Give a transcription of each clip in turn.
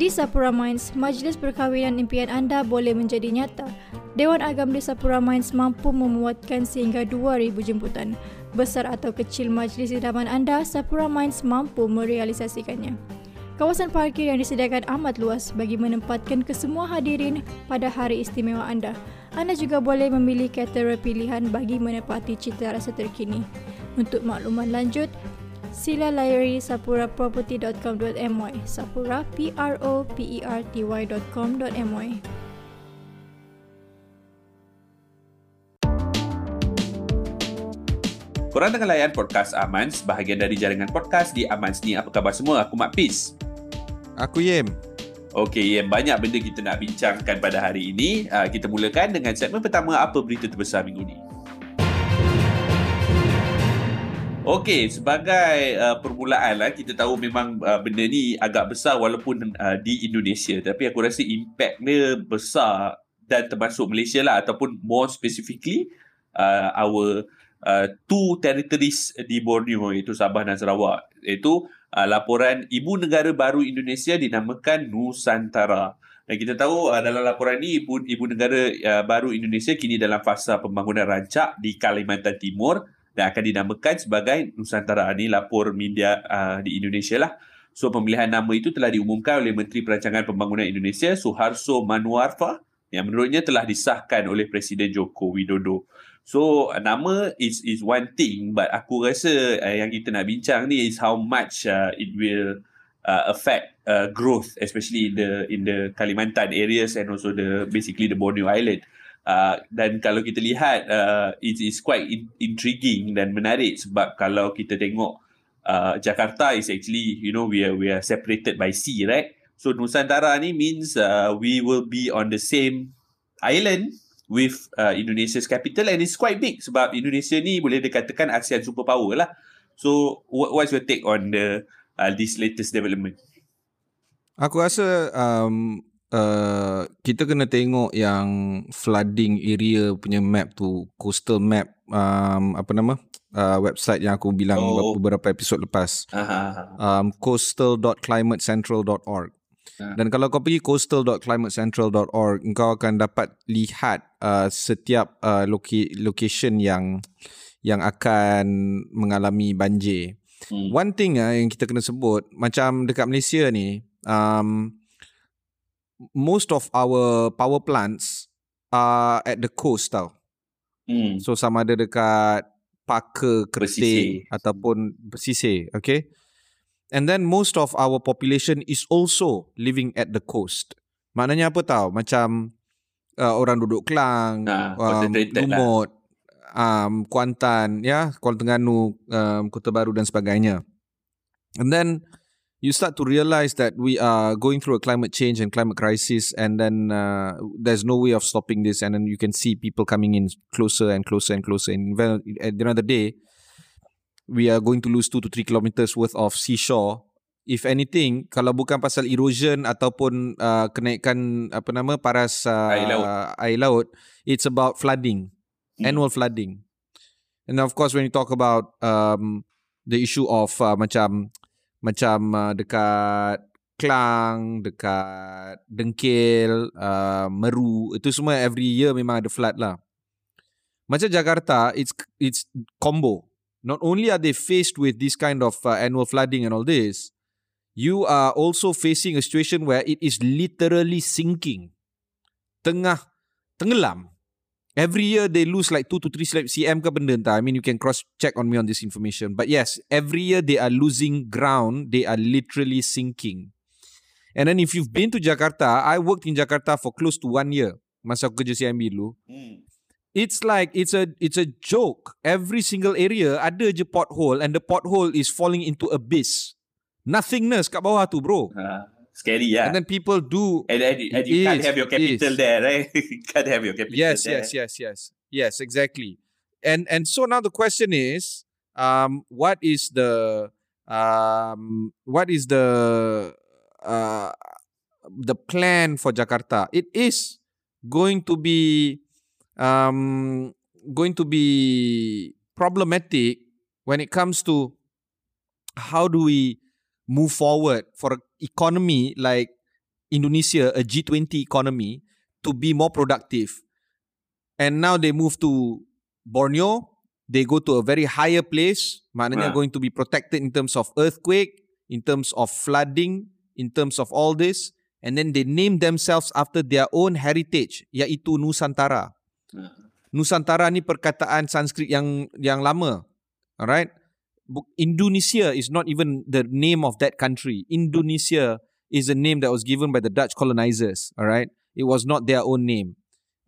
Di Sapura Mines, majlis perkahwinan impian anda boleh menjadi nyata. Dewan Agam di Sapura Mines mampu memuatkan sehingga 2,000 jemputan. Besar atau kecil majlis idaman anda, Sapura Mines mampu merealisasikannya. Kawasan parkir yang disediakan amat luas bagi menempatkan kesemua hadirin pada hari istimewa anda. Anda juga boleh memilih caterer pilihan bagi menepati cita rasa terkini. Untuk makluman lanjut, sila layari sapuraproperty.com.my sapura p r o p e r t y.com.my Korang tengah layan podcast Amans, bahagian dari jaringan podcast di Amans ni. Apa khabar semua? Aku Mak Pis. Aku Yem. Okey, Yem. Banyak benda kita nak bincangkan pada hari ini. Uh, kita mulakan dengan segmen pertama, apa berita terbesar minggu ni? Okey, sebagai uh, permulaan lah, kita tahu memang uh, benda ni agak besar walaupun uh, di Indonesia. Tapi aku rasa impact dia besar dan termasuk Malaysia lah ataupun more specifically uh, our uh, two territories di Borneo iaitu Sabah dan Sarawak. Iaitu uh, laporan Ibu Negara Baru Indonesia dinamakan Nusantara. Dan kita tahu uh, dalam laporan ini Ibu, Ibu Negara uh, Baru Indonesia kini dalam fasa pembangunan rancak di Kalimantan Timur dan akan dinamakan sebagai Nusantara. Ini lapor media uh, di Indonesia lah. So pemilihan nama itu telah diumumkan oleh Menteri Perancangan Pembangunan Indonesia Suharso Manuarfa yang menurutnya telah disahkan oleh Presiden Joko Widodo. So nama is is one thing but aku rasa uh, yang kita nak bincang ni is how much uh, it will uh, affect uh, growth especially in the in the Kalimantan areas and also the basically the Borneo Island. Dan kalau kita lihat uh, it is quite in, intriguing dan menarik sebab kalau kita tengok uh, Jakarta is actually you know we are we are separated by sea right? So Nusantara ni means uh, we will be on the same island with uh, Indonesia's capital and it's quite big sebab Indonesia ni boleh dikatakan ASEAN superpower lah. So what, what's your take on the uh, this latest development? Aku rasa um, uh, kita kena tengok yang flooding area punya map tu coastal map um, apa nama uh, website yang aku bilang oh. beberapa episod lepas um, coastal.climatecentral.org dan kalau kau pergi coastal.climatecentral.org kau akan dapat lihat uh, setiap uh, loki- location yang yang akan mengalami banjir. Hmm. One thing uh, yang kita kena sebut macam dekat Malaysia ni um, most of our power plants are at the coast tau. Hmm. So sama ada dekat Paka, Kertih ataupun bersisir, okay? And then most of our population is also living at the coast. Maknanya apa tau? Macam uh, orang duduk Kelang, nah, um, Lumut, lah. um, Kuantan, ya, Kuala Terengganu, um, Kota Baru dan sebagainya. And then you start to realize that we are going through a climate change and climate crisis and then uh, there's no way of stopping this and then you can see people coming in closer and closer and closer and well, at the end of the day we are going to lose 2 to 3 kilometers worth of seashore if anything kalau bukan pasal erosion ataupun uh, kenaikan apa nama paras uh, air, laut. air laut it's about flooding hmm. annual flooding and of course when you talk about um, the issue of uh, macam macam uh, dekat Klang, dekat Dengkil, uh, Meru, itu semua every year memang ada flood lah. Macam Jakarta, it's it's combo. Not only are they faced with this kind of uh, annual flooding and all this, you are also facing a situation where it is literally sinking. Tengah tenggelam. Every year they lose like 2 to 3 cm ke benda entah. I mean you can cross check on me on this information. But yes, every year they are losing ground. They are literally sinking. And then if you've been to Jakarta, I worked in Jakarta for close to one year. Masa aku kerja CMB dulu. Hmm. It's like it's a it's a joke. Every single area ada je pothole and the pothole is falling into abyss. Nothingness kat bawah tu, bro. Uh scary yeah. And then people do and, and, and you is, can't have your capital there right? You can't have your capital yes there. yes yes yes. Yes exactly. And and so now the question is um what is the um what is the uh the plan for jakarta? It is going to be um going to be problematic when it comes to how do we move forward for economy like Indonesia a G20 economy to be more productive. And now they move to Borneo, they go to a very higher place, maknanya Ah. going to be protected in terms of earthquake, in terms of flooding, in terms of all this, and then they name themselves after their own heritage, iaitu Nusantara. Ah. Nusantara ni perkataan Sanskrit yang yang lama. Alright? Indonesia is not even the name of that country. Indonesia is a name that was given by the Dutch colonizers. Alright? It was not their own name.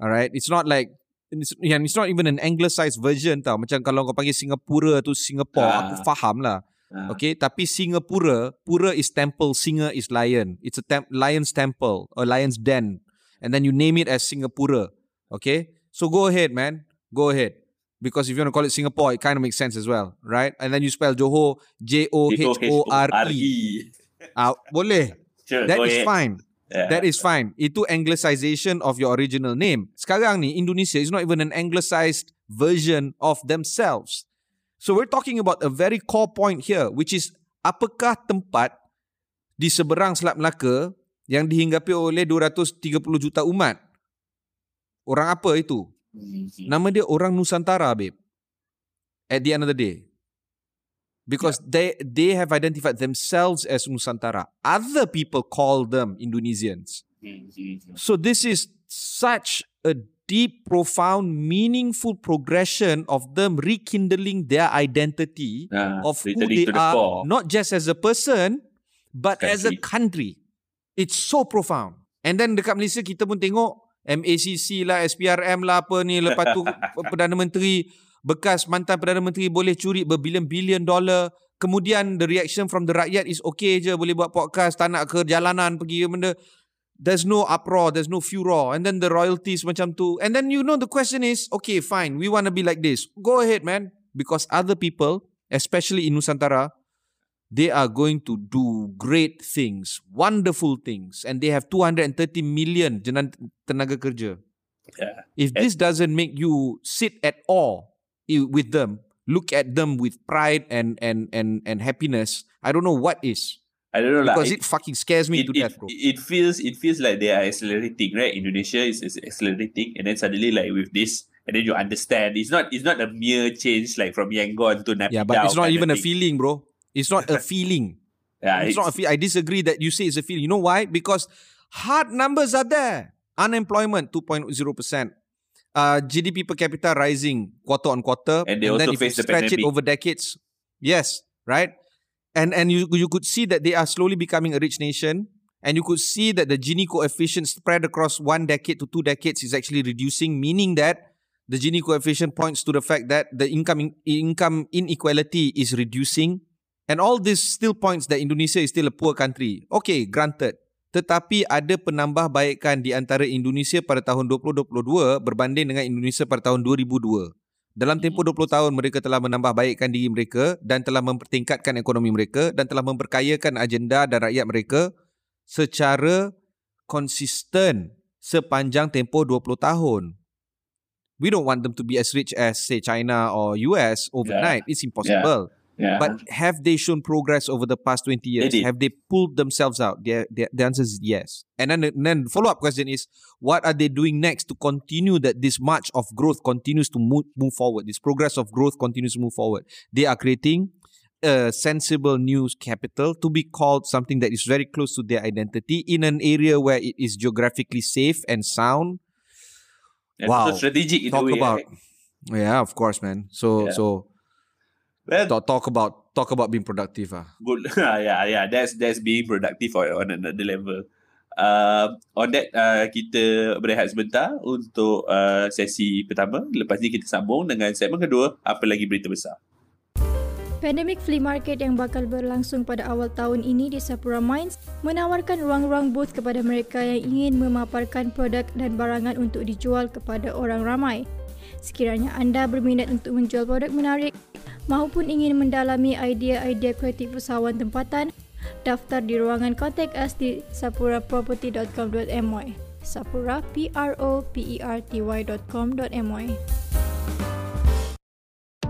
Alright? It's not like it's, yang it's not even an anglicized version tau. Macam kalau kau panggil Singapura tu Singapore, Ah. aku faham lah. Ah. Okay, tapi Singapura, Pura is temple, singer is lion. It's a temp- lion's temple or lion's den. And then you name it as Singapura. Okay? So go ahead, man. Go ahead. Because if you want to call it Singapore, it kind of makes sense as well, right? And then you spell Johor, J O H O R E. Ah, boleh. Sure, That is ahead. fine. Yeah. That is fine. Itu anglicization of your original name. Sekarang ni Indonesia is not even an anglicized version of themselves. So we're talking about a very core point here which is apakah tempat di seberang Selat Melaka yang dihinggapi oleh 230 juta umat? Orang apa itu? Nama dia orang Nusantara, babe. At the end of the day. Because they they have identified themselves as Nusantara. Other people call them Indonesians. So this is such a deep, profound, meaningful progression of them rekindling their identity Ah, of who they the are, core. not just as a person, but as a Country. country. It's so profound. And then dekat Malaysia kita pun tengok MACC lah, SPRM lah apa ni. Lepas tu Perdana Menteri, bekas mantan Perdana Menteri boleh curi berbilion-bilion dolar. Kemudian the reaction from the rakyat is okay je. Boleh buat podcast, tak nak ke jalanan pergi ke benda. There's no uproar, there's no furor. And then the royalties macam tu. And then you know the question is, okay fine, we want to be like this. Go ahead man. Because other people, especially in Nusantara, they are going to do great things, wonderful things. And they have 230 million tenaga kerja. Yeah. If this doesn't make you sit at all with them, look at them with pride and and and and happiness, I don't know what is. I don't know. Because it, fucking scares me to it, death, bro. it feels it feels like they are accelerating, right? Indonesia is, is accelerating, and then suddenly like with this, and then you understand it's not it's not a mere change like from Yangon to Naypyidaw. Yeah, but it's not even a feeling, bro. It's not a feeling. Yeah, it's, not a feel. I disagree that you say it's a feeling. You know why? Because hard numbers are there. Unemployment 2.0%. Uh, GDP per capita rising quarter on quarter. And they then if you face the it over decades. Yes, right? And and you you could see that they are slowly becoming a rich nation. And you could see that the Gini coefficient spread across one decade to two decades is actually reducing, meaning that the Gini coefficient points to the fact that the income income inequality is reducing. And all this still points that Indonesia is still a poor country. Okay, granted. Tetapi ada penambahbaikan di antara Indonesia pada tahun 2022 berbanding dengan Indonesia pada tahun 2002. Dalam tempoh 20 tahun mereka telah menambahbaikkan diri mereka dan telah mempertingkatkan ekonomi mereka dan telah memperkayakan agenda dan rakyat mereka secara konsisten sepanjang tempoh 20 tahun. We don't want them to be as rich as say China or US overnight. It's impossible. yeah. But have they shown progress over the past 20 years? They. Have they pulled themselves out? The, the, the answer is yes. And then, and then follow up question is, what are they doing next to continue that this march of growth continues to move, move forward? This progress of growth continues to move forward. They are creating a sensible news capital to be called something that is very close to their identity in an area where it is geographically safe and sound. Wow. strategic Talk way. about, yeah, of course, man. So, Yeah. so well, talk, talk about talk about being productive. Ah. good. yeah, yeah. That's that's being productive on, on another level. Uh, on that, uh, kita berehat sebentar untuk uh, sesi pertama. Lepas ni kita sambung dengan segmen kedua. Apa lagi berita besar? Pandemic Flea Market yang bakal berlangsung pada awal tahun ini di Sapura Mines menawarkan ruang-ruang booth kepada mereka yang ingin memaparkan produk dan barangan untuk dijual kepada orang ramai. Sekiranya anda berminat untuk menjual produk menarik maupun ingin mendalami idea-idea kreatif usahawan tempatan, daftar di ruangan kontak us di sapuraproperty.com.my sapura p r o p e r t y.com.my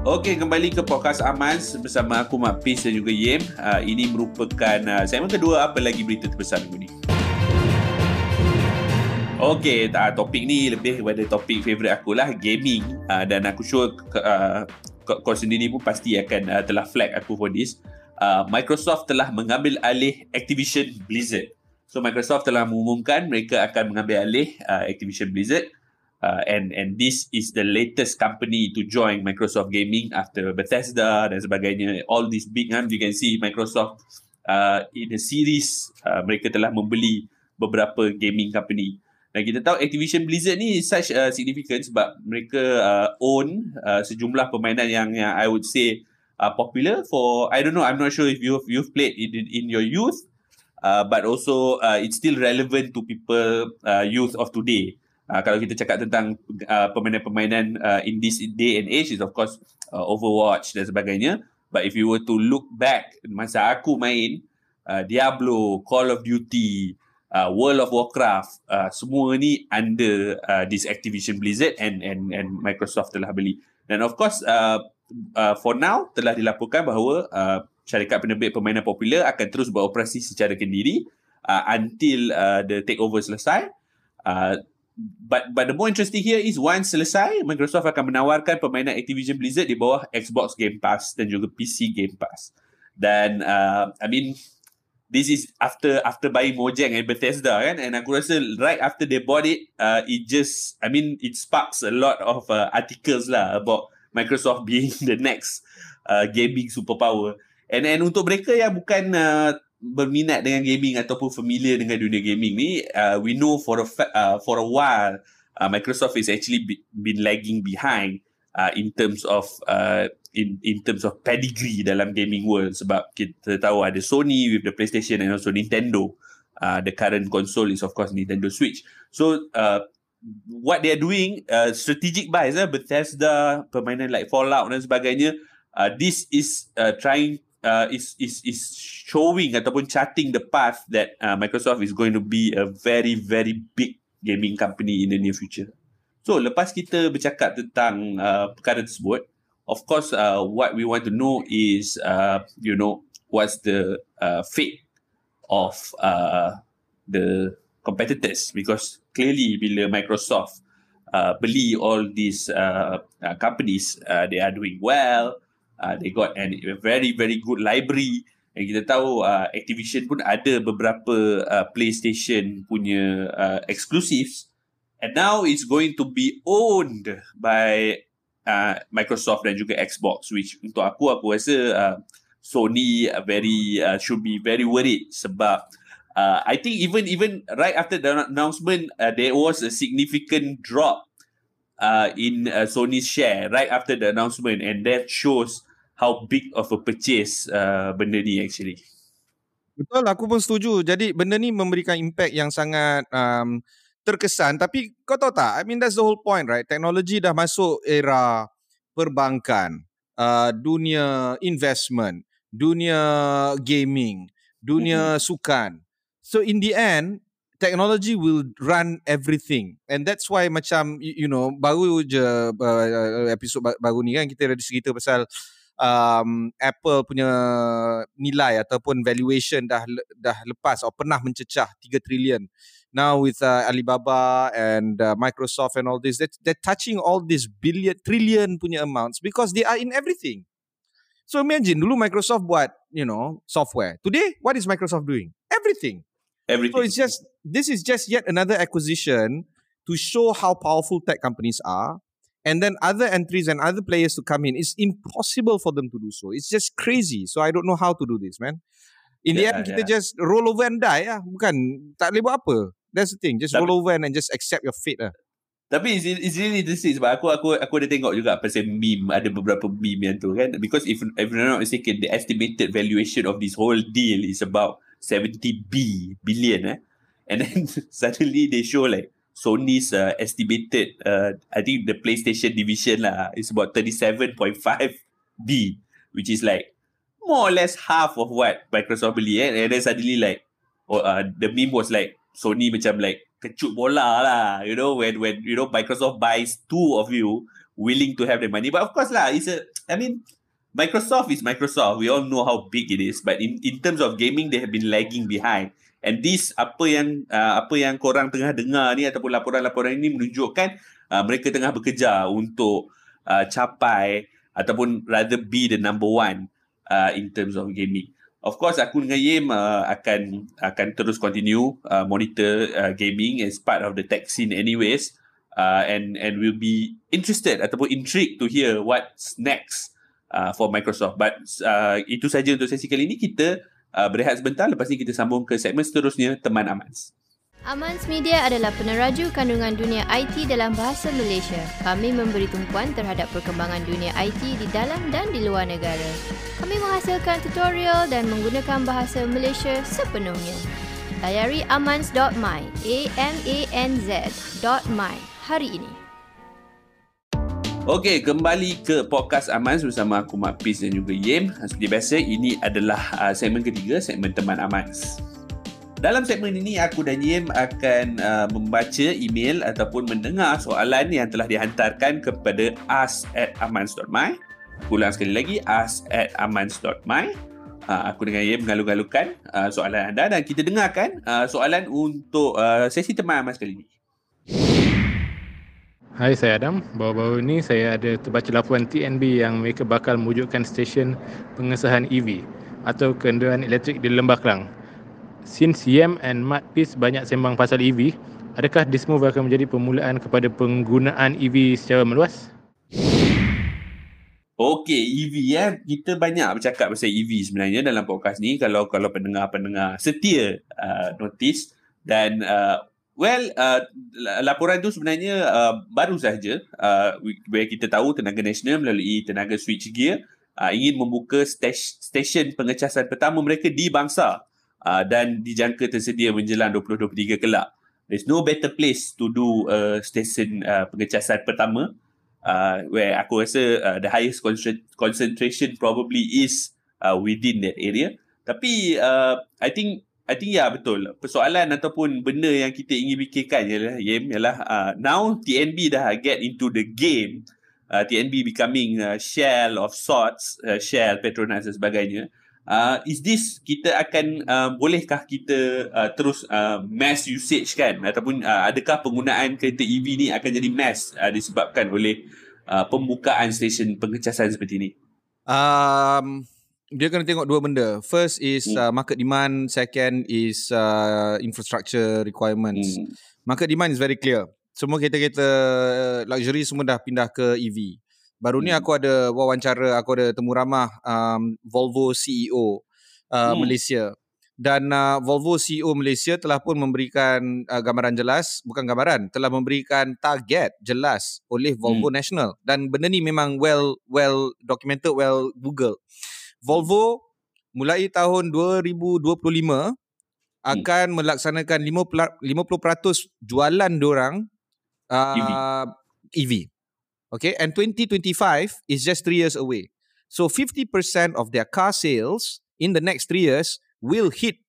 Okey, kembali ke podcast Amans bersama aku Mak Pis dan juga Yem. Uh, ini merupakan uh, segmen kedua apa lagi berita terbesar minggu ni. Okay, uh, topik ni lebih kepada topik favourite aku lah, gaming. Uh, dan aku sure uh, kau sendiri pun pasti akan uh, telah flag aku for this. Uh, Microsoft telah mengambil alih Activision Blizzard. So Microsoft telah mengumumkan mereka akan mengambil alih uh, Activision Blizzard. Uh, and and this is the latest company to join Microsoft Gaming after Bethesda dan sebagainya. All these big kan, you can see Microsoft uh, in a series uh, mereka telah membeli beberapa gaming company. Dan kita tahu Activision Blizzard ni such a significant sebab mereka uh, own uh, sejumlah permainan yang, yang I would say uh, popular for I don't know I'm not sure if you've you've played in, in your youth uh, but also uh, it's still relevant to people uh, youth of today. Uh, kalau kita cakap tentang uh, permainan-permainan uh, in this day and age is of course uh, Overwatch dan sebagainya. But if you were to look back masa aku main uh, Diablo, Call of Duty, uh, World of Warcraft uh, semua ni under uh, this Activision Blizzard and and and Microsoft telah beli. Dan of course uh, uh, for now telah dilaporkan bahawa uh, syarikat penerbit permainan popular akan terus beroperasi secara kendiri uh, until uh, the takeover selesai. Uh, but but the more interesting here is once selesai Microsoft akan menawarkan permainan Activision Blizzard di bawah Xbox Game Pass dan juga PC Game Pass. Dan uh, I mean this is after after buying Mojang and Bethesda kan? And aku rasa right after they bought it uh, it just I mean it sparks a lot of uh, articles lah about Microsoft being the next uh, gaming superpower. And and untuk mereka yang bukan uh, berminat dengan gaming ataupun familiar dengan dunia gaming ni uh, we know for a fa- uh, for a while uh, Microsoft is actually be- been lagging behind uh, in terms of uh, in in terms of pedigree dalam gaming world sebab kita tahu ada Sony with the PlayStation and also Nintendo. Uh, the current console is of course Nintendo Switch. So uh, what they are doing uh, strategic buys uh, Bethesda permainan like Fallout dan sebagainya uh, this is uh, trying uh, is is is showing ataupun charting the path that uh, Microsoft is going to be a very very big gaming company in the near future. So lepas kita bercakap tentang uh, perkara tersebut, of course, uh, what we want to know is, uh, you know, what's the uh, fate of uh, the competitors because clearly bila Microsoft uh, beli all these uh, uh, companies, uh, they are doing well. Uh, they got an, a very very good library. And kita tahu uh, Activision pun ada beberapa uh, PlayStation punya uh, exclusives. And now it's going to be owned by uh, Microsoft dan juga Xbox which untuk aku aku rasa uh, Sony uh, very uh, should be very worried sebab uh, I think even even right after the announcement uh, there was a significant drop uh, in uh, Sony's share right after the announcement and that shows how big of a purchase uh, benda ni actually. Betul, aku pun setuju. Jadi benda ni memberikan impact yang sangat um, terkesan. Tapi kau tahu tak I mean that's the whole point right? Teknologi dah masuk era perbankan uh, dunia investment dunia gaming dunia mm-hmm. sukan. So in the end technology will run everything. And that's why macam you, you know baru je uh, episod baru ni kan kita ada cerita pasal um, Apple punya nilai ataupun valuation dah dah lepas atau pernah mencecah 3 trilion now with uh, Alibaba and uh, Microsoft and all this, they're, they're touching all these billion, trillion punya amounts because they are in everything. So imagine dulu Microsoft buat, you know, software. Today, what is Microsoft doing? Everything. Everything. So it's just, this is just yet another acquisition to show how powerful tech companies are. And then other entries and other players to come in, it's impossible for them to do so. It's just crazy. So I don't know how to do this, man. In yeah, the end, kita yeah. just roll over and die lah. Bukan, tak boleh buat apa. That's the thing. Just tapi, roll over and just accept your fate lah. Tapi it's, it's really interesting sebab aku aku aku ada tengok juga pasal meme ada beberapa meme yang tu kan because if if I'm not mistaken the estimated valuation of this whole deal is about 70 B billion eh and then suddenly they show like Sony's uh, estimated uh, I think the PlayStation division lah is about 37.5 B which is like more or less half of what Microsoft beli eh and then suddenly like oh, uh, the meme was like Sony macam like kecut bola lah, you know, when when you know Microsoft buys two of you willing to have the money. But of course lah, it's a, I mean, Microsoft is Microsoft. We all know how big it is. But in, in terms of gaming, they have been lagging behind. And this apa yang uh, apa yang korang tengah dengar ni ataupun laporan-laporan ini menunjukkan uh, mereka tengah bekerja untuk uh, capai ataupun rather be the number one uh, in terms of gaming. Of course aku dengan Yim uh, akan akan terus continue uh, monitor uh, gaming as part of the tech scene anyways uh, and and will be interested ataupun intrigued to hear what's next uh, for Microsoft. But uh, itu saja untuk sesi kali ini kita uh, berehat sebentar lepas ni kita sambung ke segmen seterusnya teman Amans. Amans Media adalah peneraju kandungan dunia IT dalam bahasa Malaysia. Kami memberi tumpuan terhadap perkembangan dunia IT di dalam dan di luar negara. Kami menghasilkan tutorial dan menggunakan bahasa Malaysia sepenuhnya. Layari amans.my, a m a n z.my hari ini. Okey, kembali ke podcast Amans bersama aku Mak Pis dan juga Yem. Seperti biasa, ini adalah uh, segmen ketiga, segmen teman Amans. Dalam segmen ini, aku dan Yem akan uh, membaca email ataupun mendengar soalan yang telah dihantarkan kepada us at amans.my. Ulang sekali lagi, us at amans.my. Uh, aku dengan Yem mengalu-galukan uh, soalan anda dan kita dengarkan uh, soalan untuk uh, sesi teman Amans kali ini. Hai, saya Adam. Baru-baru ini saya ada terbaca laporan TNB yang mereka bakal mewujudkan stesen pengesahan EV atau kenderaan elektrik di Lembah Kelang. Since Yam and Mat Pis banyak sembang pasal EV, adakah this move akan menjadi permulaan kepada penggunaan EV secara meluas? Okey, EV ya. Kita banyak bercakap pasal EV sebenarnya dalam podcast ni kalau kalau pendengar-pendengar setia uh, notice dan uh, Well, uh, laporan tu sebenarnya uh, baru sahaja uh, where kita tahu Tenaga Nasional melalui Tenaga Switchgear uh, ingin membuka stesen pengecasan pertama mereka di bangsa uh, dan dijangka tersedia menjelang 2023 kelak. There's no better place to do uh, stesen uh, pengecasan pertama uh, where aku rasa uh, the highest concentration probably is uh, within that area. Tapi uh, I think I think ya betul. Persoalan ataupun benda yang kita ingin fikirkan ialah Yem ialah uh, now TNB dah get into the game. Uh, TNB becoming uh, shell of sorts, uh, shell Petronas dan sebagainya. Uh, is this kita akan uh, bolehkah kita uh, terus uh, mass usage kan ataupun uh, adakah penggunaan kereta EV ni akan jadi mass uh, disebabkan oleh uh, pembukaan stesen pengecasan seperti ini? Um, dia kena tengok dua benda. First is hmm. uh, market demand, second is uh, infrastructure requirements. Hmm. Market demand is very clear. Semua kereta-kereta uh, luxury semua dah pindah ke EV. Baru hmm. ni aku ada wawancara, aku ada temu ramah um, Volvo CEO uh, hmm. Malaysia. Dan uh, Volvo CEO Malaysia telah pun memberikan uh, gambaran jelas, bukan gambaran, telah memberikan target jelas oleh Volvo hmm. National. Dan benda ni memang well well documented, well Google. Volvo mulai tahun 2025 hmm. akan melaksanakan 50% 50% jualan diorang uh, EV. EV. Okay, and 2025 is just 3 years away. So 50% of their car sales in the next 3 years will hit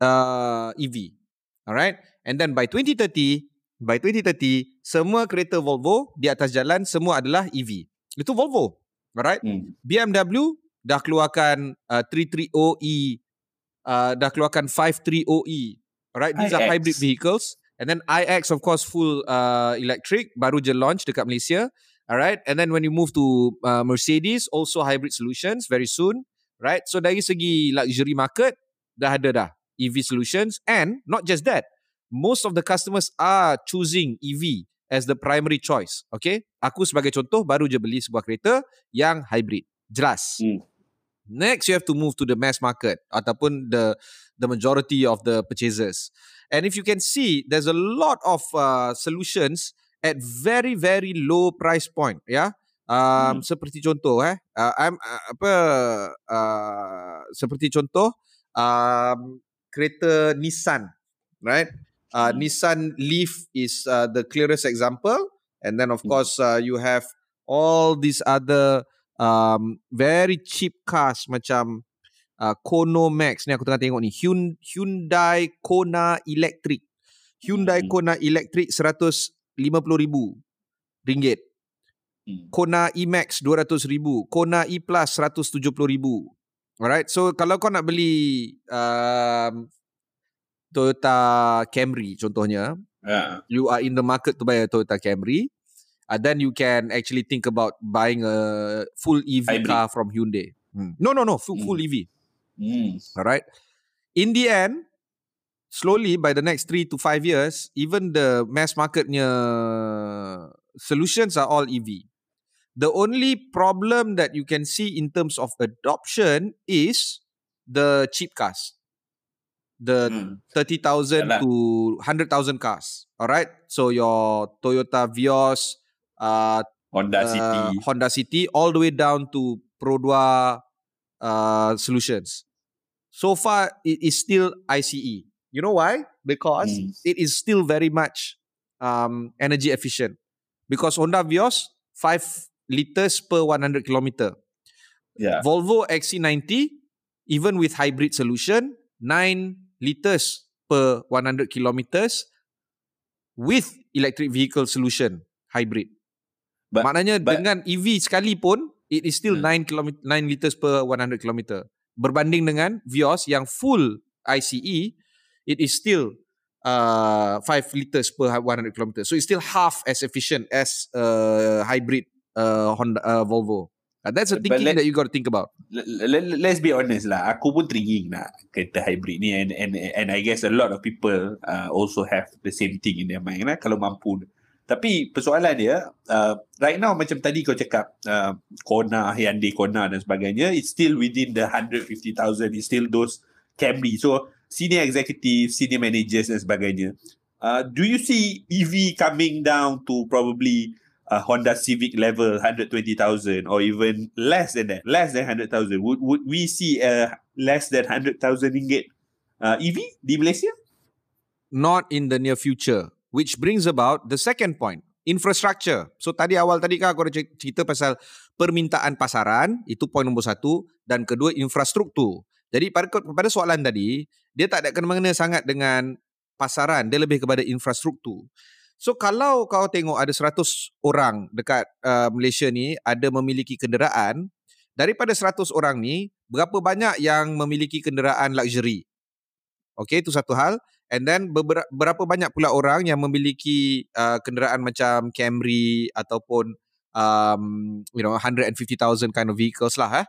uh, EV. Alright? And then by 2030, by 2030, semua kereta Volvo di atas jalan semua adalah EV. Itu Volvo. Alright? Hmm. BMW dah keluarkan uh, 330e uh, dah keluarkan 530e alright these IX. are hybrid vehicles. And then iX of course full uh, electric baru je launch dekat Malaysia. Alright and then when you move to uh, Mercedes also hybrid solutions very soon. Right so dari segi luxury market dah ada dah EV solutions. And not just that most of the customers are choosing EV as the primary choice. Okay aku sebagai contoh baru je beli sebuah kereta yang hybrid. Jelas. Hmm. Next, you have to move to the mass market ataupun the the majority of the purchasers. And if you can see, there's a lot of uh, solutions at very very low price point. Yeah, um, hmm. seperti contoh eh, uh, I'm uh, apa uh, seperti contoh um, kereta Nissan, right? Uh, hmm. Nissan Leaf is uh, the clearest example, and then of hmm. course uh, you have all these other um, very cheap cars macam uh, Kono Max ni aku tengah tengok ni Hyundai Kona Electric Hyundai hmm. Kona Electric 150,000 ringgit hmm. Kona E-Max 200,000 Kona E Plus 170,000 Alright so kalau kau nak beli um, Toyota Camry contohnya, Ah. you are in the market to buy a Toyota Camry, uh, then you can actually think about buying a full EV Hybrid. car from Hyundai. Hmm. No, no, no, full, full EV. Hmm. All right. In the end, slowly by the next three to five years, even the mass marketnya solutions are all EV. The only problem that you can see in terms of adoption is the cheap cars. The Hmm. 30,000 Yalah. to 100,000 cars. All right. So your Toyota Vios, uh, Honda uh, City. Honda City, all the way down to Pro 2 uh, solutions. So far, it is still ICE. You know why? Because Hmm. it is still very much um, energy efficient. Because Honda Vios, 5 liters per 100 kilometer. Yeah. Volvo XC90, even with hybrid solution, 9 liters per 100 kilometers with electric vehicle solution hybrid. But- Maknanya but- dengan EV sekali pun it is still Hmm. 9 km 9 liters per 100 kilometer. Berbanding dengan Vios yang full ICE it is still uh 5 liters per 100 kilometer. So it's still half as efficient as a hybrid uh Honda uh, Volvo. Uh, that's a thinking let- that you got to think about. Let- let- let's be honest lah. Aku pun teringin nak kereta hybrid ni and and and I guess a lot of people uh, also have the same thing in their mind lah kalau mampu. Tapi persoalan dia uh, right now macam tadi kau cakap uh, Kona, Hyundai Kona dan sebagainya it's still within the 150,000 it's still those Camry. So senior executive, senior managers dan sebagainya. Uh, do you see EV coming down to probably a Honda Civic level 120,000 or even less than that, less than 100,000? Would would we see a less than 100,000 ringgit uh, EV di Malaysia? not in the near future which brings about the second point infrastructure. So tadi awal tadi kan aku ada cer- cerita pasal permintaan pasaran itu poin nombor satu dan kedua infrastruktur. Jadi pada pada soalan tadi dia tak ada kena-mengena sangat dengan pasaran dia lebih kepada infrastruktur. So kalau kau tengok ada 100 orang dekat uh, Malaysia ni ada memiliki kenderaan daripada 100 orang ni berapa banyak yang memiliki kenderaan luxury? Okay, itu satu hal. And then berapa banyak pula orang yang memiliki uh, kenderaan macam Camry ataupun um, you know 150,000 kind of vehicles lah eh.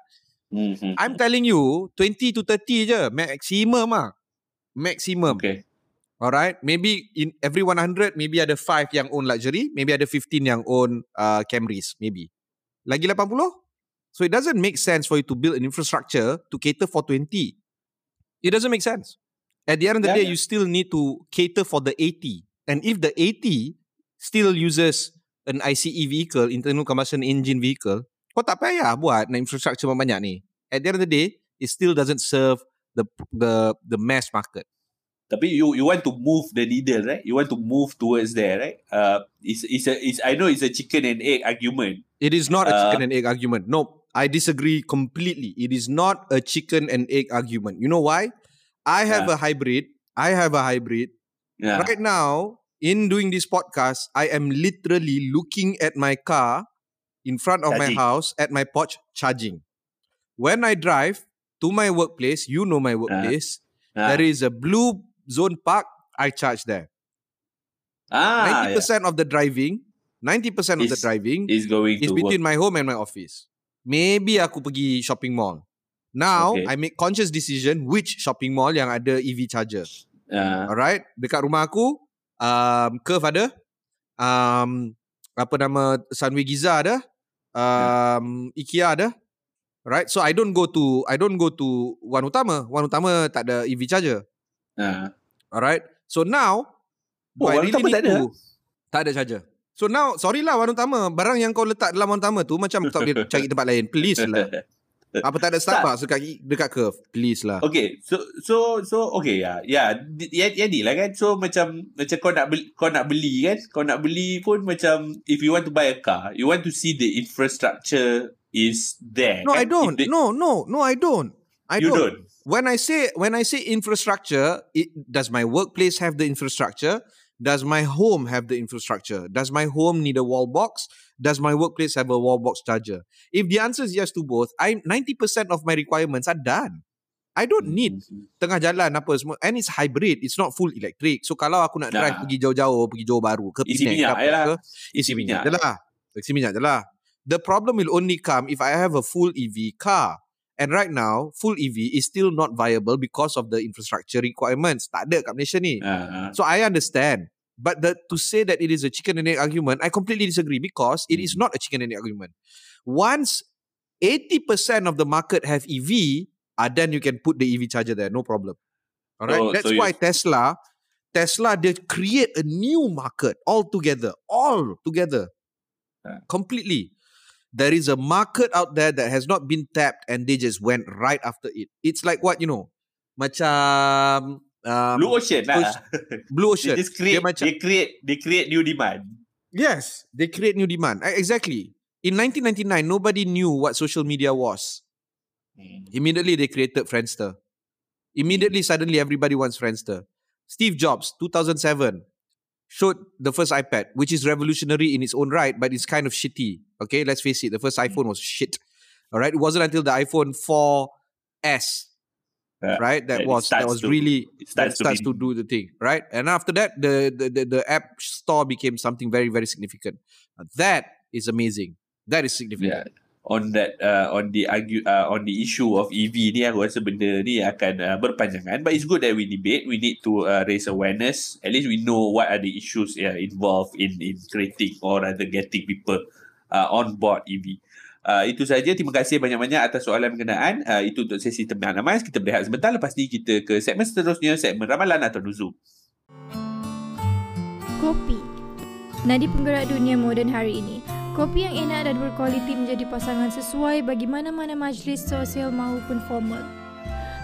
Mm-hmm. I'm telling you 20 to 30 je maximum ah. Maximum. Okay. Alright, maybe in every 100 maybe ada 5 yang own luxury, maybe ada 15 yang own uh, Camrys maybe. Lagi 80? So it doesn't make sense for you to build an infrastructure to cater for 20. It doesn't make sense. At the end of the Yeah, day, yeah. you still need to cater for the 80. And if the 80 still uses an ICE vehicle, internal combustion engine vehicle, kau tak payah buat nak infrastructure banyak ni. At the end of the day, it still doesn't serve the the the mass market. Tapi you you want to move the needle, right? You want to move towards there, right? Uh, it's it's a it's I know it's a chicken and egg argument. It is not a Uh, chicken and egg argument. No, I disagree completely. It is not a chicken and egg argument. You know why? I have a hybrid. I have a hybrid. Yeah. Right now, in doing this podcast, I am literally looking at my car in front of my house at my porch charging. When I drive to my workplace, you know my workplace, Ah. there is a blue zone park. I charge there. ah, 90% of the driving, 90% of the driving is going is between work. my home and my office. Maybe aku pergi shopping mall. Now, Okay. I make conscious decision which shopping mall yang ada EV charger. Uh, Alright, dekat rumah aku, um, Curve ada, um, apa nama, Sunway Giza ada, um, IKEA ada. Right, so I don't go to I don't go to Wan Utama. Wan Utama tak ada EV charger. uh, Alright, so now, Oh, I Wan really Utama tak ada? to- Tak ada charger. So now, sorry lah Wan Utama, barang yang kau letak dalam Wan Utama tu macam kau boleh cari tempat lain. Please lah. Apa tak ada Starbucks dekat dekat Curve? Please lah. Okay, so so so okay ya, ya, ya, ni lah kan. So macam macam kau nak beli, kau nak beli kan, kau nak beli pun macam if you want to buy a car, you want to see the infrastructure is there. No, kan? I don't. If the- No, no, no, I don't. I you don't. don't. When I say when I say infrastructure, it, does my workplace have the infrastructure? Does my home have the infrastructure? Does my home need a wall box? Does my workplace have a wall box charger? If the answer is yes to both, I 90% of my requirements are done. I don't need Hmm. tengah jalan apa semua and it's hybrid it's not full electric so kalau aku nak drive Nah. pergi jauh-jauh pergi Johor Bahru ke Isi Penang minyak ke apa ke isi minyak je lah isi minyak je lah the problem will only come if I have a full EV car and right now full EV is still not viable because of the infrastructure requirements. Tak ada kat Malaysia ni. Ah, ah. so I understand. But the, to say that it is a chicken and egg argument I completely disagree because it is not a chicken and egg argument. Once 80% of the market have EV uh, then you can put the EV charger there. No problem. All right So- that's so why Tesla Tesla they create a new market altogether all together. Ah. completely there is a market out there that has not been tapped and they just went right after it it's like what you know macam um, Blue Ocean lah. blue They ocean just create, macam they create, they create new demand. Yes, they create new demand. Exactly. In 1999, nobody knew what social media was. Hmm. Immediately, they created Friendster. Immediately, suddenly, everybody wants Friendster. Steve Jobs, 2007, showed the first iPad, which is revolutionary in its own right, but it's kind of shitty. Okay, let's face it. The first iPhone was shit. All right, it wasn't until the iPhone 4S, Yeah, right, that was that was to- really It that starts, starts to, to do the thing, right? And after that, the the, the, the app store became something very, very significant. Uh, That is amazing. That is significant. yeah. On that uh, on the argue uh, on the issue of EV ni aku rasa benda ni akan uh, berpanjangan but it's good that we debate we need to uh, raise awareness at least we know what are the issues uh, involved in in creating or rather getting people uh, on board EV Uh, itu saja. Terima kasih banyak-banyak atas soalan berkenaan. Uh, itu untuk sesi tembang namais. Kita berehat sebentar. Lepas ni kita ke segmen seterusnya. Segmen Ramalan atau Nuzul. Kopi. Nadi penggerak dunia moden hari ini. Kopi yang enak dan berkualiti menjadi pasangan sesuai bagi mana-mana majlis sosial maupun formal.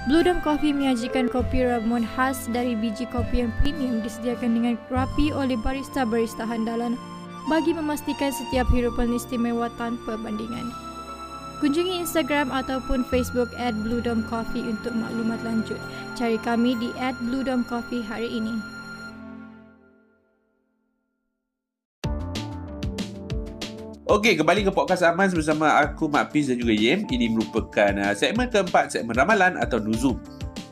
Blue Dome Coffee menyajikan kopi ramuan khas dari biji kopi yang premium disediakan dengan rapi oleh barista-barista handalan bagi memastikan setiap hirupan istimewa tanpa bandingan. Kunjungi Instagram ataupun Facebook at Blue Dome Coffee untuk maklumat lanjut. Cari kami di at Blue Dome Coffee hari ini. Okey, kembali ke podcast Amaz bersama aku, Mak Fiz dan juga Yem. Ini merupakan uh, segmen keempat, segmen Ramalan atau Nuzum.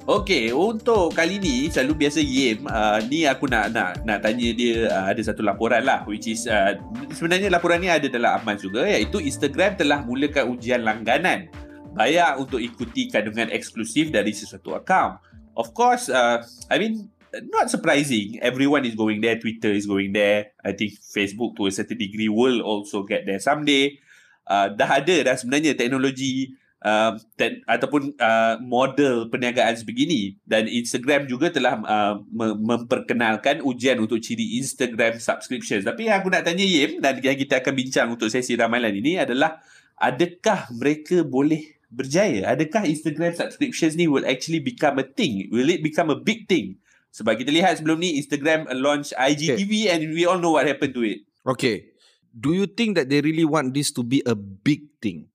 Okey, untuk kali ni selalu biasa Yem, uh, ni aku nak nak nak tanya dia uh, ada satu laporan lah which is uh, sebenarnya laporan ni ada dalam Amaz juga iaitu Instagram telah mulakan ujian langganan bayar untuk ikuti kandungan eksklusif dari sesuatu akaun. Of course, uh, I mean not surprising. Everyone is going there. Twitter is going there. I think Facebook to a certain degree will also get there someday. Uh, dah ada dah sebenarnya teknologi uh, te- ataupun uh, model perniagaan sebegini dan Instagram juga telah uh, me- memperkenalkan ujian untuk ciri Instagram subscriptions. Tapi yang aku nak tanya Yim dan yang kita akan bincang untuk sesi ramalan ini adalah adakah mereka boleh berjaya? Adakah Instagram subscriptions ni will actually become a thing? Will it become a big thing? Sebab kita lihat sebelum ni Instagram launch IGTV okay. and we all know what happened to it. Okay. Do you think that they really want this to be a big thing?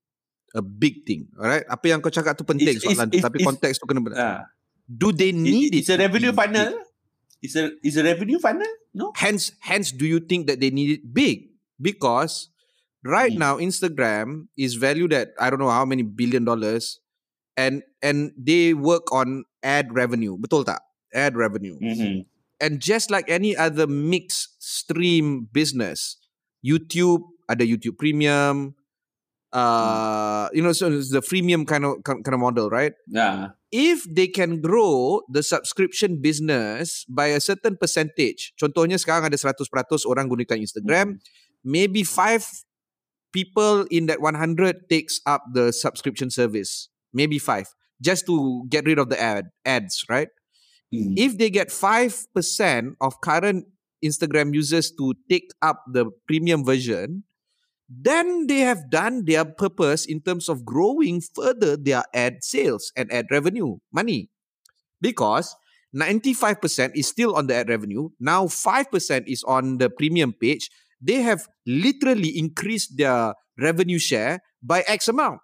A big thing. Alright? Apa yang kau cakap tu penting It's- soalan it's- tu. Tapi it's- konteks tu kena benar. Ah, Do they need it, it's a it? to revenue be funnel. It's a it's a revenue funnel. No. Hence, hence, do you think that they need it big? Because right Hmm. now Instagram is valued at I don't know how many billion dollars, and and they work on ad revenue. Betul tak? Ad revenue. Mm-hmm. And just like any other mixed stream business, YouTube ada YouTube Premium, uh, you know, so it's the freemium kind of kind of model, right? Yeah. if they can grow the subscription business by a certain percentage, contohnya sekarang ada 100% orang gunakan Instagram, maybe 5 people in that 100 takes up the subscription service. Maybe 5 just to get rid of the ad ads, right? Mm. If they get 5% of current Instagram users to take up the premium version, then they have done their purpose in terms of growing further their ad sales and ad revenue money. Because 95% is still on the ad revenue. Now 5% is on the premium page. They have literally increased their revenue share by X amount.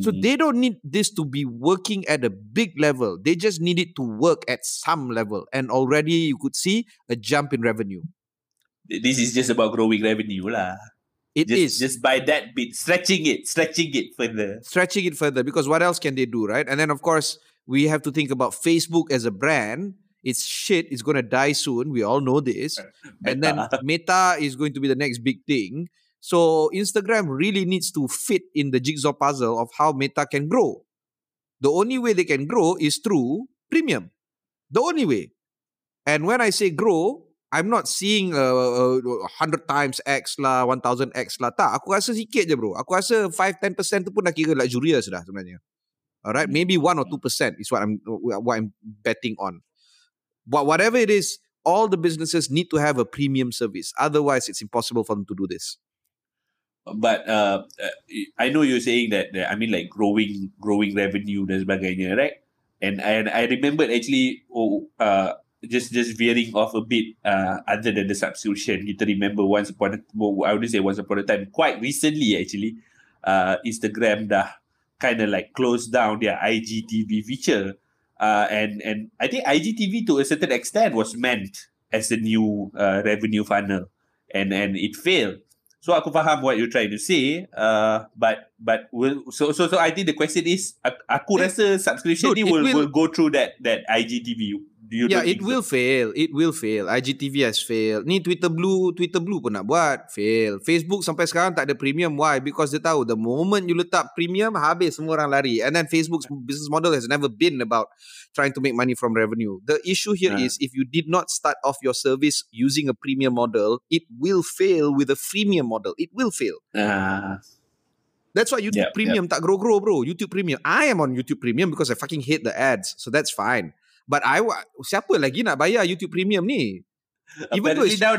So Mm. they don't need this to be working at a big level. They just need it to work at some level. And already you could see a jump in revenue. this is just about growing revenue lah. It just, is. just by that bit, stretching it, stretching it further. stretching it further because what else can they do, right? And then of course we have to think about Facebook as a brand. It's shit. It's going to die soon. We all know this. And then. Meta is going to be the next big thing. So Instagram really needs to fit in the jigsaw puzzle of how Meta can grow. The only way they can grow is through premium. The only way. And when I say grow, I'm not seeing a uh, uh, 100 times X lah, 1000 X lah. Tak, aku rasa sikit je bro. Aku rasa 5-10% tu pun dah kira luxurious dah sebenarnya. Alright, maybe 1 or 2% is what I'm what I'm betting on. But whatever it is, all the businesses need to have a premium service. Otherwise, it's impossible for them to do this. But uh, uh, I know you're saying that, that I mean like growing growing revenue dan sebagainya, right? And and I remembered actually oh uh just just veering off a bit uh other than the subscription. Kita remember once upon a, I would say once upon a time, quite recently actually, uh Instagram dah kind of like closed down their IGTV feature. Uh, and and I think IGTV to a certain extent was meant as a new uh, revenue funnel, and and it failed. So aku faham what you're trying to say, uh, but but will so so so I think the question is, aku, aku rasa subscription Dude, ni will, will- will go through that that IGTV. Do you yeah, it will fail. It will fail. IGTV has failed. Ni Twitter Blue, Twitter Blue pun nak buat. Fail. Facebook sampai sekarang tak ada premium. Why? Because dia tahu the moment you letak premium, habis semua orang lari. And then Facebook's business model has never been about trying to make money from revenue. The issue here Ah. is if you did not start off your service using a premium model, it will fail with a freemium model. It will fail. Ah, That's why YouTube Yep, Premium tak grow-grow, bro. YouTube Premium. I am on YouTube Premium because I fucking hate the ads. So that's fine. But I siapa lagi nak bayar YouTube Premium ni? Even though apparently now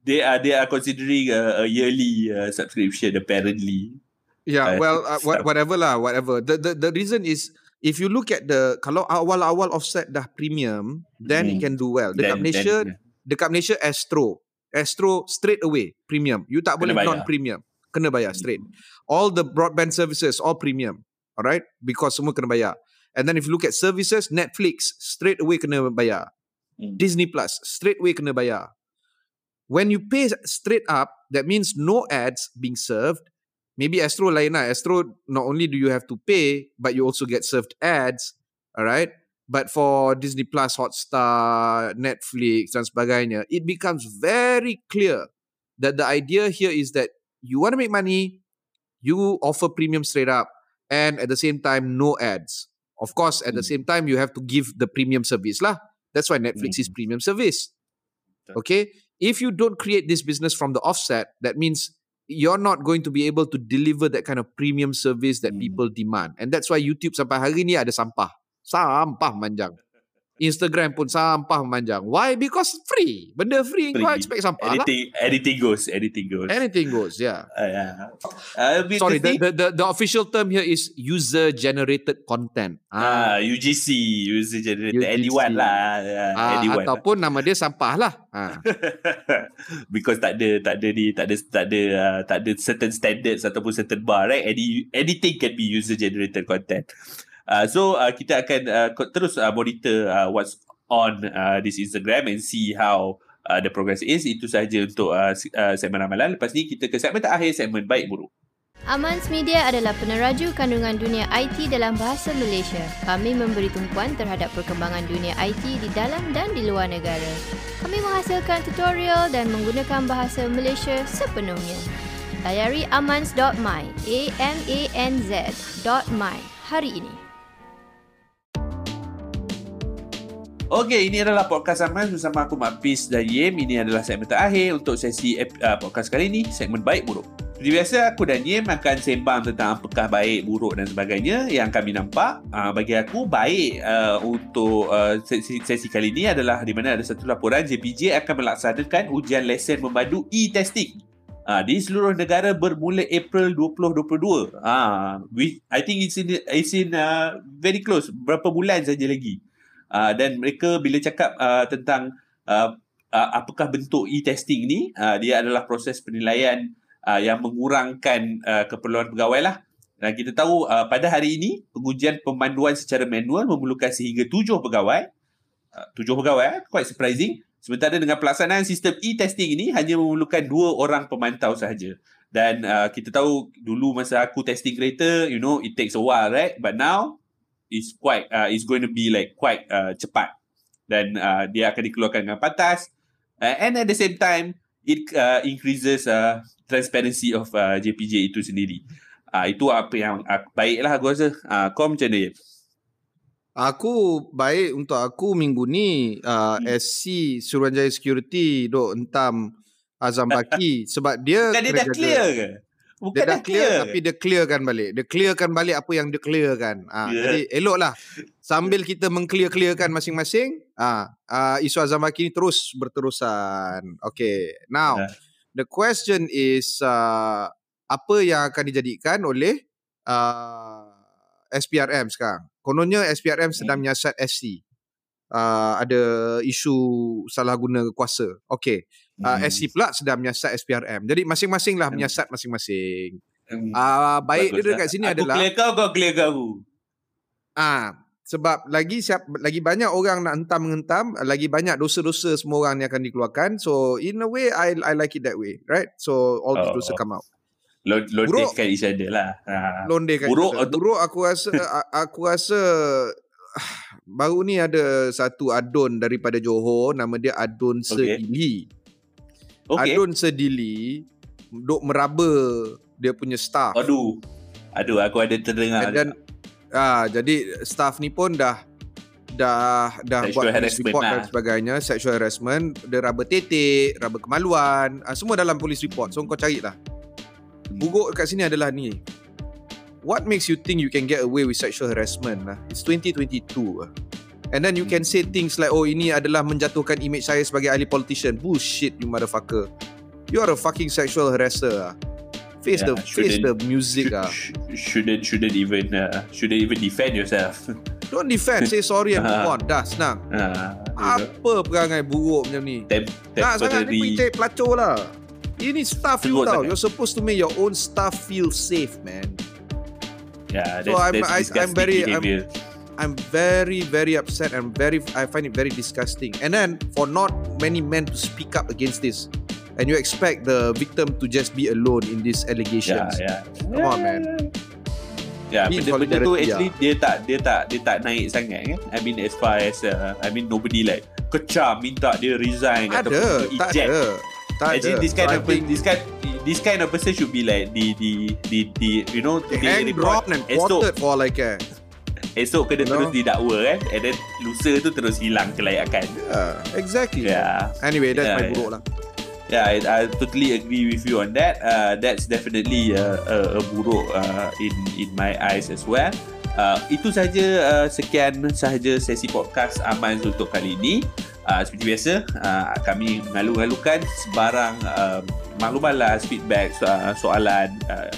they are they are considering a, a yearly uh, subscription. Apparently, Yeah, Uh, well, uh, what, whatever lah, whatever. The, the the reason is if you look at the kalau awal-awal offset dah premium, then it Hmm. can do well. Dekat Then- Malaysia, then- dekat Malaysia Astro, Astro straight away premium. You tak boleh Kena bayar. non-premium. Kena bayar straight. All the broadband services all premium. Alright? Because semua kena bayar. And then if you look at services, Netflix straight away kena bayar. Hmm. Disney Plus straight away kena bayar. When you pay straight up, that means no ads being served. Maybe Astro lain lah. Astro, not only do you have to pay, but you also get served ads. Alright? But for Disney Plus, Hotstar, Netflix dan sebagainya, it becomes very clear that the idea here is that you want to make money, you offer premium straight up, and at the same time, no ads. Of course, at the Hmm. same time, you have to give the premium service lah. That's why Netflix is Mhm. premium service. Okay? If you don't create this business from the offset, that means you're not going to be able to deliver that kind of premium service that Hmm. people demand. And that's why YouTube sampai hari ni ada sampah. Sampah manjang. Instagram pun sampah memanjang. Why? Because free. Benda free, kau Free. expect sampah lah. anything anything goes, anything goes. Anything goes, yeah. Uh, yeah. Uh, Sorry, the the, the, the, official term here is user-generated content. Ah, UGC, user generated UGC. anyone lah. Uh, Ah, anyone. ataupun nama dia sampah lah. Ah. Because tak ada tak ada ni tak ada tak ada uh, tak ada certain standards ataupun certain bar right any anything can be user generated content. Uh, so uh, kita akan uh, terus uh, monitor uh, what's on uh, this Instagram and see how uh, the progress is. Itu sahaja untuk uh, uh, segmen ramalan. Lepas ni kita ke segmen terakhir segmen baik buruk. Amans Media adalah peneraju kandungan dunia IT dalam bahasa Malaysia. Kami memberi tumpuan terhadap perkembangan dunia IT di dalam dan di luar negara. Kami menghasilkan tutorial dan menggunakan bahasa Malaysia sepenuhnya. Layari amans.my, A-M-A-N-Z.my hari ini. Okey, ini adalah podcast Aman bersama aku Mak Pis dan Yem. Ini adalah segmen terakhir untuk sesi uh, podcast kali ini, segmen baik buruk. Seperti biasa, aku dan Yem akan sembang tentang apakah baik, buruk dan sebagainya yang kami nampak. Uh, bagi aku, baik uh, untuk uh, sesi, sesi kali ini adalah di mana ada satu laporan JPJ akan melaksanakan ujian lesen memandu e-testing. Uh, di seluruh negara bermula April 2022. Ah, uh, we, I think it's in, it's in uh, very close. Berapa bulan saja lagi. Uh, dan mereka bila cakap uh, tentang uh, uh, apakah bentuk e-testing ni, uh, dia adalah proses penilaian uh, yang mengurangkan uh, keperluan pegawai lah. Dan kita tahu uh, pada hari ini pengujian pemanduan secara manual memerlukan sehingga tujuh pegawai. Uh, tujuh pegawai, eh? quite surprising. Sementara dengan pelaksanaan sistem e-testing ini hanya memerlukan dua orang pemantau sahaja. Dan uh, kita tahu dulu masa aku testing kereta, you know, it takes a while, right? But now, it's quite, uh, it's going to be like quite uh, cepat. Dan uh, dia akan dikeluarkan dengan pantas. Uh, and at the same time, it uh, increases uh, transparency of uh, JPJ itu sendiri. Uh, itu apa yang uh, baiklah aku rasa. Uh, kau macam mana? Aku baik untuk aku minggu ni uh, Hmm. SC Suruhanjaya Security duk entam Azam Baki sebab dia Bukan dia dah jaga- clear ke? Bukan Dia dah clear, tapi dia clearkan balik. Dia clearkan balik apa yang dia clearkan. Ah, Ya. Jadi eloklah sambil kita mengclear-clearkan masing-masing, ah, ah, isu Azam Baki ni terus berterusan. Okay, now Ya. the question is uh, apa yang akan dijadikan oleh uh, SPRM sekarang? Kononnya SPRM sedang Hmm. menyiasat SC. Uh, ada isu salah guna kuasa. Okay. Uh, Hmm. SC pula sedang menyiasat SPRM. Jadi masing-masing lah Hmm. menyiasat masing-masing. Hmm. Ah uh, baik Bagus dia lah. dekat sini aku adalah clear kau, kau clear aku. ah sebab lagi siap lagi banyak orang nak hentam mengentam, lagi banyak dosa-dosa semua orang ni akan dikeluarkan. So in a way I I like it that way, right? So all the Oh. dosa come out. Lon- Buruk. Lontekkan each other lah. Ha. Londe kan. Buruk atau- Buruk aku rasa aku rasa ah, baru ni ada satu adun daripada Johor nama dia Adun Okay. Okay. Adun Sedili duk meraba dia punya staff. Aduh. Aduh, aku ada terdengar. And then ah jadi staff ni pun dah dah dah Sexual buat report dan lah. sebagainya, sexual harassment, dia raba tetek, raba kemaluan, ah, semua dalam police report. So kau carilah. Buruk kat sini adalah ni. What makes you think you can get away with sexual harassment lah? It's 2022. ah. And then you can say things like, oh ini adalah menjatuhkan image saya sebagai ahli politician. Bullshit you motherfucker. You are a fucking sexual harasser ah. Face Yeah, the face the music Should- ah. sh- shouldn't shouldn't even uh, shouldn't even defend yourself. Don't defend, say sorry and move on. Dah senang. uh, you know, Apa perangai buruk macam ni? tem- Nak sangat ni pergi pelacur lah. Ini staff you tau. sangat. You're supposed to make your own staff feel safe, man. Yeah, So that's, I'm- that's I- I'm very- behavior. I'm very, very upset and very, I find it very disgusting. And then for not many men to speak up against this, and you expect the victim to just be alone in these yeah, allegations. yeah. Come on, man. Ya, Be benda-benda tu actually dia tak dia tak dia tak naik sangat kan. I mean as far as uh, I mean nobody like kecam minta dia resign Tak ada, ataupun tak eject. ada. Tak Actually ada. this kind So of think this kind this kind of person should be like di di di di you know they di hang, report. and esok for I care. Esok kena You know? terus didakwa kan and then lusa tu terus hilang kelayakan. Yeah, exactly. Yeah. Anyway, that's Yeah, my yeah. buruk lah. Yeah, I, I totally agree with you on that. Uh, that's definitely a, a, a buruk uh, in in my eyes as well. Uh, itu saja uh, sekian sahaja sesi podcast Aman untuk kali ini. Uh, seperti biasa, uh, kami mengalu-alukan sebarang uh, maklumat balas, feedback, so- uh, soalan, uh,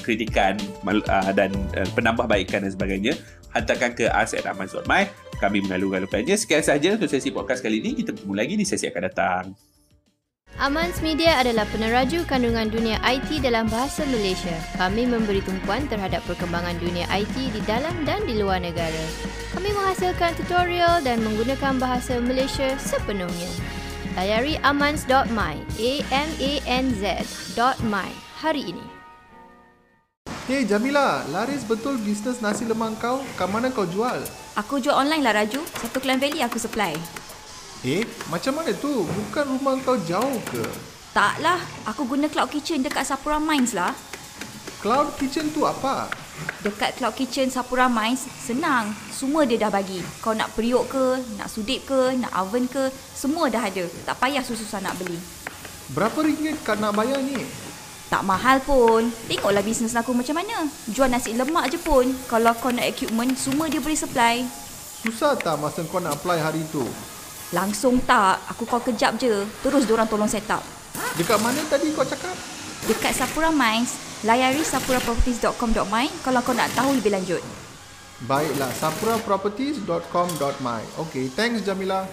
kritikan uh, dan uh, penambahbaikan dan sebagainya hantarkan ke us at aman.my kami mengalu-alukannya sekian sahaja untuk sesi podcast kali ini kita bertemu lagi di sesi akan datang Amans Media adalah peneraju kandungan dunia IT dalam bahasa Malaysia. Kami memberi tumpuan terhadap perkembangan dunia IT di dalam dan di luar negara. Kami menghasilkan tutorial dan menggunakan bahasa Malaysia sepenuhnya. Layari amans.my, a m a n z.my hari ini. Hey Jamila, laris betul bisnes nasi lemak kau? Kat mana kau jual? Aku jual online lah Raju. Satu Klang Valley aku supply. Eh, macam mana tu? Bukan rumah kau jauh ke? Taklah, aku guna Cloud Kitchen dekat Sapura Mines lah. Cloud Kitchen tu apa? Dekat Cloud Kitchen Sapura Mines, senang. Semua dia dah bagi. Kau nak periuk ke, nak sudip ke, nak oven ke, semua dah ada. Tak payah susah-susah nak beli. Berapa ringgit kau nak bayar ni? Tak mahal pun. Tengoklah bisnes aku macam mana. Jual nasi lemak je pun. Kalau kau nak equipment, semua dia boleh supply. Susah tak masa kau nak apply hari tu? Langsung tak. Aku call kejap je. Terus diorang tolong set up. Dekat mana tadi kau cakap? Dekat Sapura Mines, layari sapuraproperties.com.my kalau kau nak tahu lebih lanjut. Baiklah, sapuraproperties.com.my Okay, thanks Jamila.